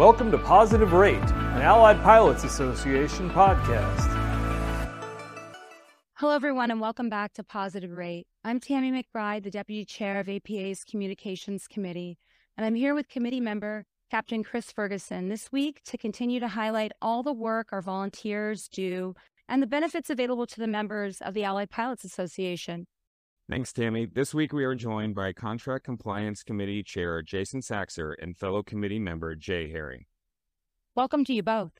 Welcome to Positive Rate, an Allied Pilots Association podcast. Hello, everyone, and welcome back to Positive Rate. I'm Tami McBride, the Deputy Chair of APA's Communications Committee, and I'm here with committee member Captain Chris Ferguson this week to continue to highlight all the work our volunteers do and the benefits available to the members of the Allied Pilots Association. Thanks, Tami. This week we are joined by Contract Compliance Committee Chair Jason Saxer and fellow committee member Jay Herring. Welcome to you both.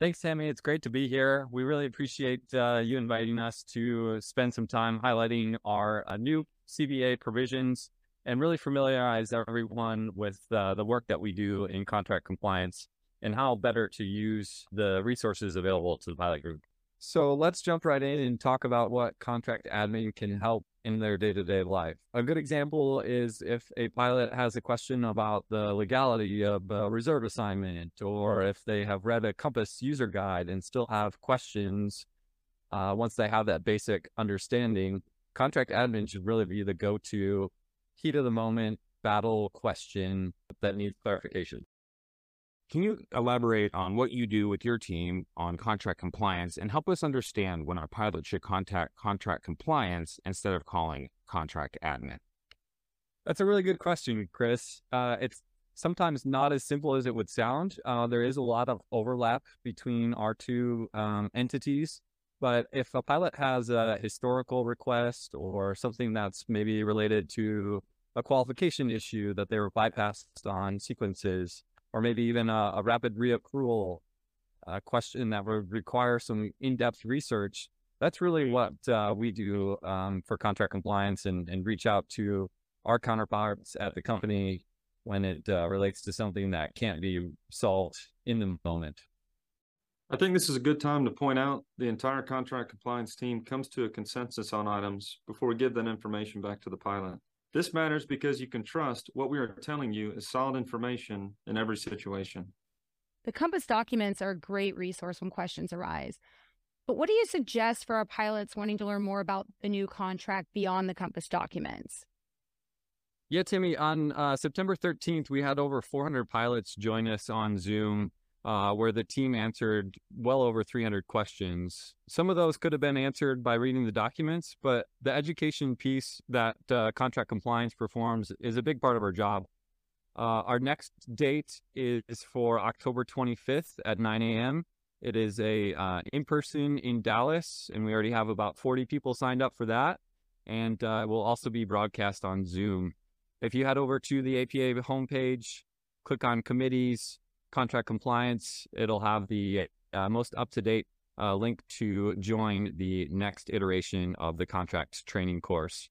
Thanks, Tami. It's great to be here. We really appreciate uh, you inviting us to spend some time highlighting our uh, new CBA provisions and really familiarize everyone with uh, the work that we do in contract compliance and how better to use the resources available to the pilot group. So let's jump right in and talk about what contract admin can help in their day to day life. A good example is if a pilot has a question about the legality of a reserve assignment, or if they have read a Compass user guide and still have questions uh, once they have that basic understanding. Contract admin should really be the go to heat of the moment battle question that needs clarification. Can you elaborate on what you do with your team on contract compliance and help us understand when our pilot should contact contract compliance instead of calling contract admin? That's a really good question, Chris. Uh, it's sometimes not as simple as it would sound. Uh, there is a lot of overlap between our two um, entities. But if a pilot has a historical request or something that's maybe related to a qualification issue that they were bypassed on sequences, or maybe even a, a rapid reaccrual uh, question that would require some in-depth research. That's really what uh, we do um, for contract compliance and, and reach out to our counterparts at the company when it uh, relates to something that can't be solved in the moment. I think this is a good time to point out the entire contract compliance team comes to a consensus on items before we give that information back to the pilot. This matters because you can trust what we are telling you is solid information in every situation. The Compass documents are a great resource when questions arise. But what do you suggest for our pilots wanting to learn more about the new contract beyond the Compass documents? Yeah, Tami, on uh, September 13th, we had over 400 pilots join us on Zoom uh, where the team answered well over 300 questions. Some of those could have been answered by reading the documents, but the education piece that uh, contract compliance performs is a big part of our job. Uh, our next date is for October 25th at 9 a.m. It is a uh, in person in Dallas, and we already have about 40 people signed up for that. And uh, it will also be broadcast on Zoom. If you head over to the APA homepage, click on committees, contract compliance, it'll have the uh, most up to date uh, link to join the next iteration of the contract training course.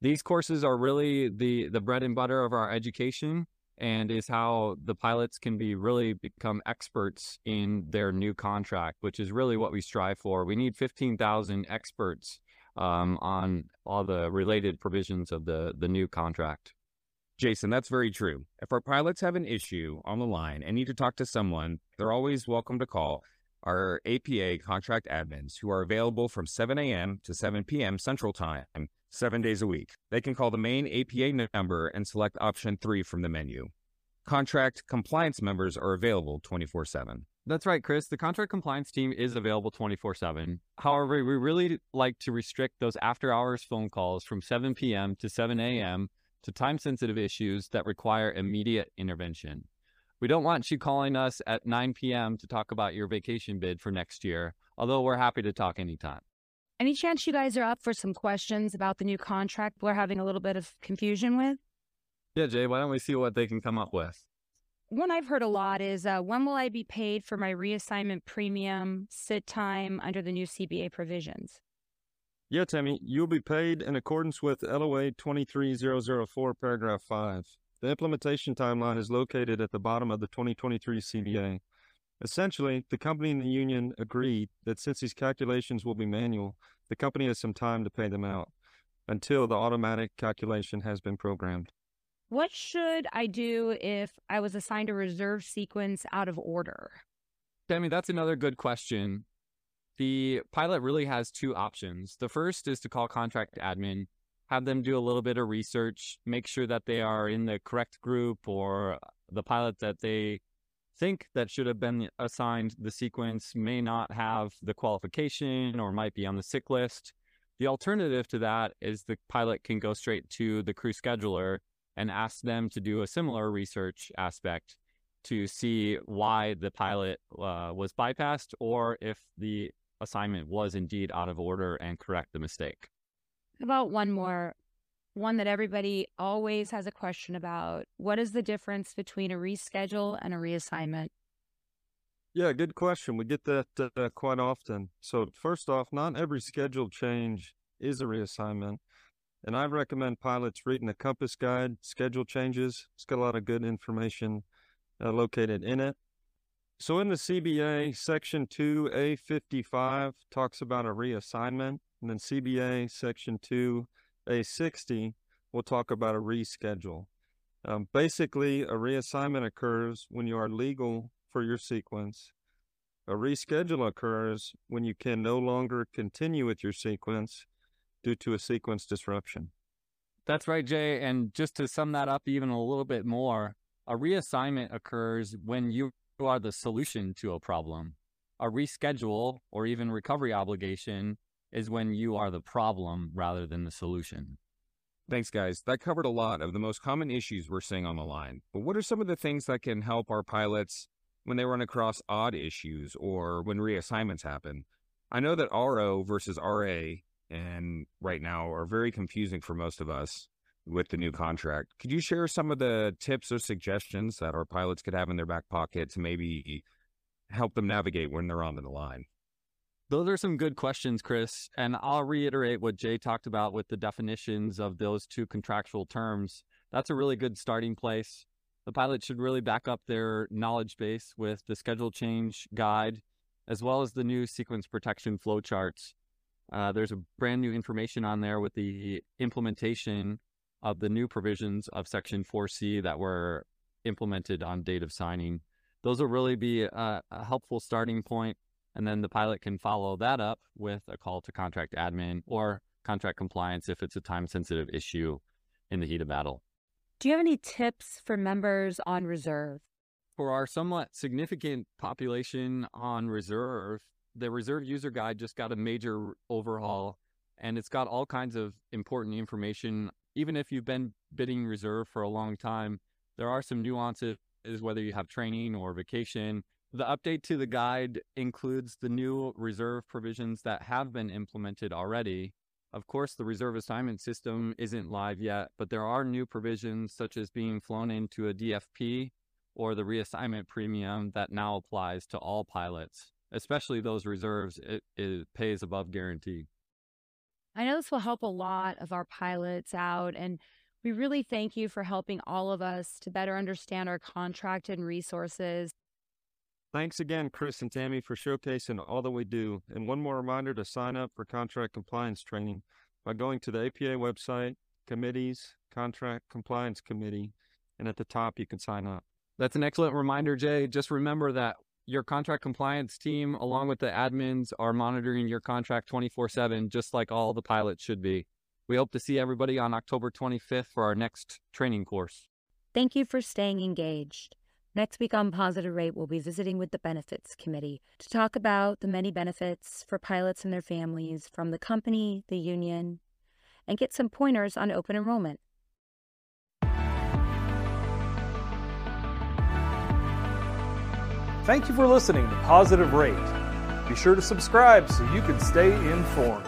These courses are really the the bread and butter of our education and is how the pilots can be really become experts in their new contract, which is really what we strive for. We need 15,000 experts um, on all the related provisions of the, the new contract. Jason, that's very true. If our pilots have an issue on the line and need to talk to someone, they're always welcome to call our APA contract admins who are available from 7 a.m. to 7 p.m. Central Time, seven days a week. They can call the main APA number and select option three from the menu. Contract compliance members are available 24 7. That's right, Chris. The contract compliance team is available 24 7. However, we really like to restrict those after hours phone calls from 7 p.m. to 7 a.m to time sensitive issues that require immediate intervention. We don't want you calling us at 9 p.m. to talk about your vacation bid for next year, although we're happy to talk anytime. Any chance you guys are up for some questions about the new contract we're having a little bit of confusion with? Yeah, Jay, why don't we see what they can come up with? One I've heard a lot is uh, when will I be paid for my reassignment premium sit time under the new CBA provisions? Yeah, Tami, you'll be paid in accordance with LOA 23004, paragraph 5. The implementation timeline is located at the bottom of the 2023 CBA. Essentially, the company and the union agreed that since these calculations will be manual, the company has some time to pay them out until the automatic calculation has been programmed. What should I do if I was assigned a reserve sequence out of order? Tami, that's another good question the pilot really has two options. The first is to call contract admin, have them do a little bit of research, make sure that they are in the correct group or the pilot that they think that should have been assigned the sequence may not have the qualification or might be on the sick list. The alternative to that is the pilot can go straight to the crew scheduler and ask them to do a similar research aspect to see why the pilot uh, was bypassed or if the assignment was indeed out of order and correct the mistake. About one more, one that everybody always has a question about. What is the difference between a reschedule and a reassignment? Yeah, good question. We get that uh, quite often. So, first off, not every schedule change is a reassignment. And I recommend pilots reading the Compass Guide, Schedule Changes. It's got a lot of good information uh, located in it. So, in the CBA, Section 2A55 talks about a reassignment. And then CBA, Section 2A60 will talk about a reschedule. Um, basically, a reassignment occurs when you are legal for your sequence. A reschedule occurs when you can no longer continue with your sequence due to a sequence disruption. That's right, Jay. And just to sum that up even a little bit more, a reassignment occurs when you are the solution to a problem. A reschedule or even recovery obligation is when you are the problem rather than the solution. Thanks, guys. That covered a lot of the most common issues we're seeing on the line. But what are some of the things that can help our pilots when they run across odd issues or when reassignments happen? I know that RO versus RA and right now are very confusing for most of us with the new contract. Could you share some of the tips or suggestions that our pilots could have in their back pocket to maybe help them navigate when they're on the line? Those are some good questions, Chris. And I'll reiterate what Jay talked about with the definitions of those two contractual terms. That's a really good starting place. The pilot should really back up their knowledge base with the schedule change guide, as well as the new sequence protection flowcharts. Uh, there's a brand new information on there with the implementation of the new provisions of Section 4C that were implemented on date of signing. Those will really be a, a helpful starting point and then the pilot can follow that up with a call to contract admin or contract compliance if it's a time sensitive issue in the heat of battle. Do you have any tips for members on reserve? For our somewhat significant population on reserve, the reserve user guide just got a major overhaul and it's got all kinds of important information. Even if you've been bidding reserve for a long time, there are some nuances whether you have training or vacation the update to the guide includes the new reserve provisions that have been implemented already. Of course, the reserve assignment system isn't live yet, but there are new provisions such as being flown into a DFP or the reassignment premium that now applies to all pilots, especially those reserves. It, it pays above guarantee. I know this will help a lot of our pilots out, and we really thank you for helping all of us to better understand our contract and resources Thanks again, Chris and Tami, for showcasing all that we do. And one more reminder to sign up for contract compliance training by going to the APA website, committees, contract compliance committee, and at the top you can sign up. That's an excellent reminder, Jay. Just remember that your contract compliance team, along with the admins, are monitoring your contract 24 7, just like all the pilots should be. We hope to see everybody on October 25th for our next training course. Thank you for staying engaged. Next week on Positive Rate, we'll be visiting with the Benefits Committee to talk about the many benefits for pilots and their families from the company, the union, and get some pointers on open enrollment. Thank you for listening to Positive Rate. Be sure to subscribe so you can stay informed.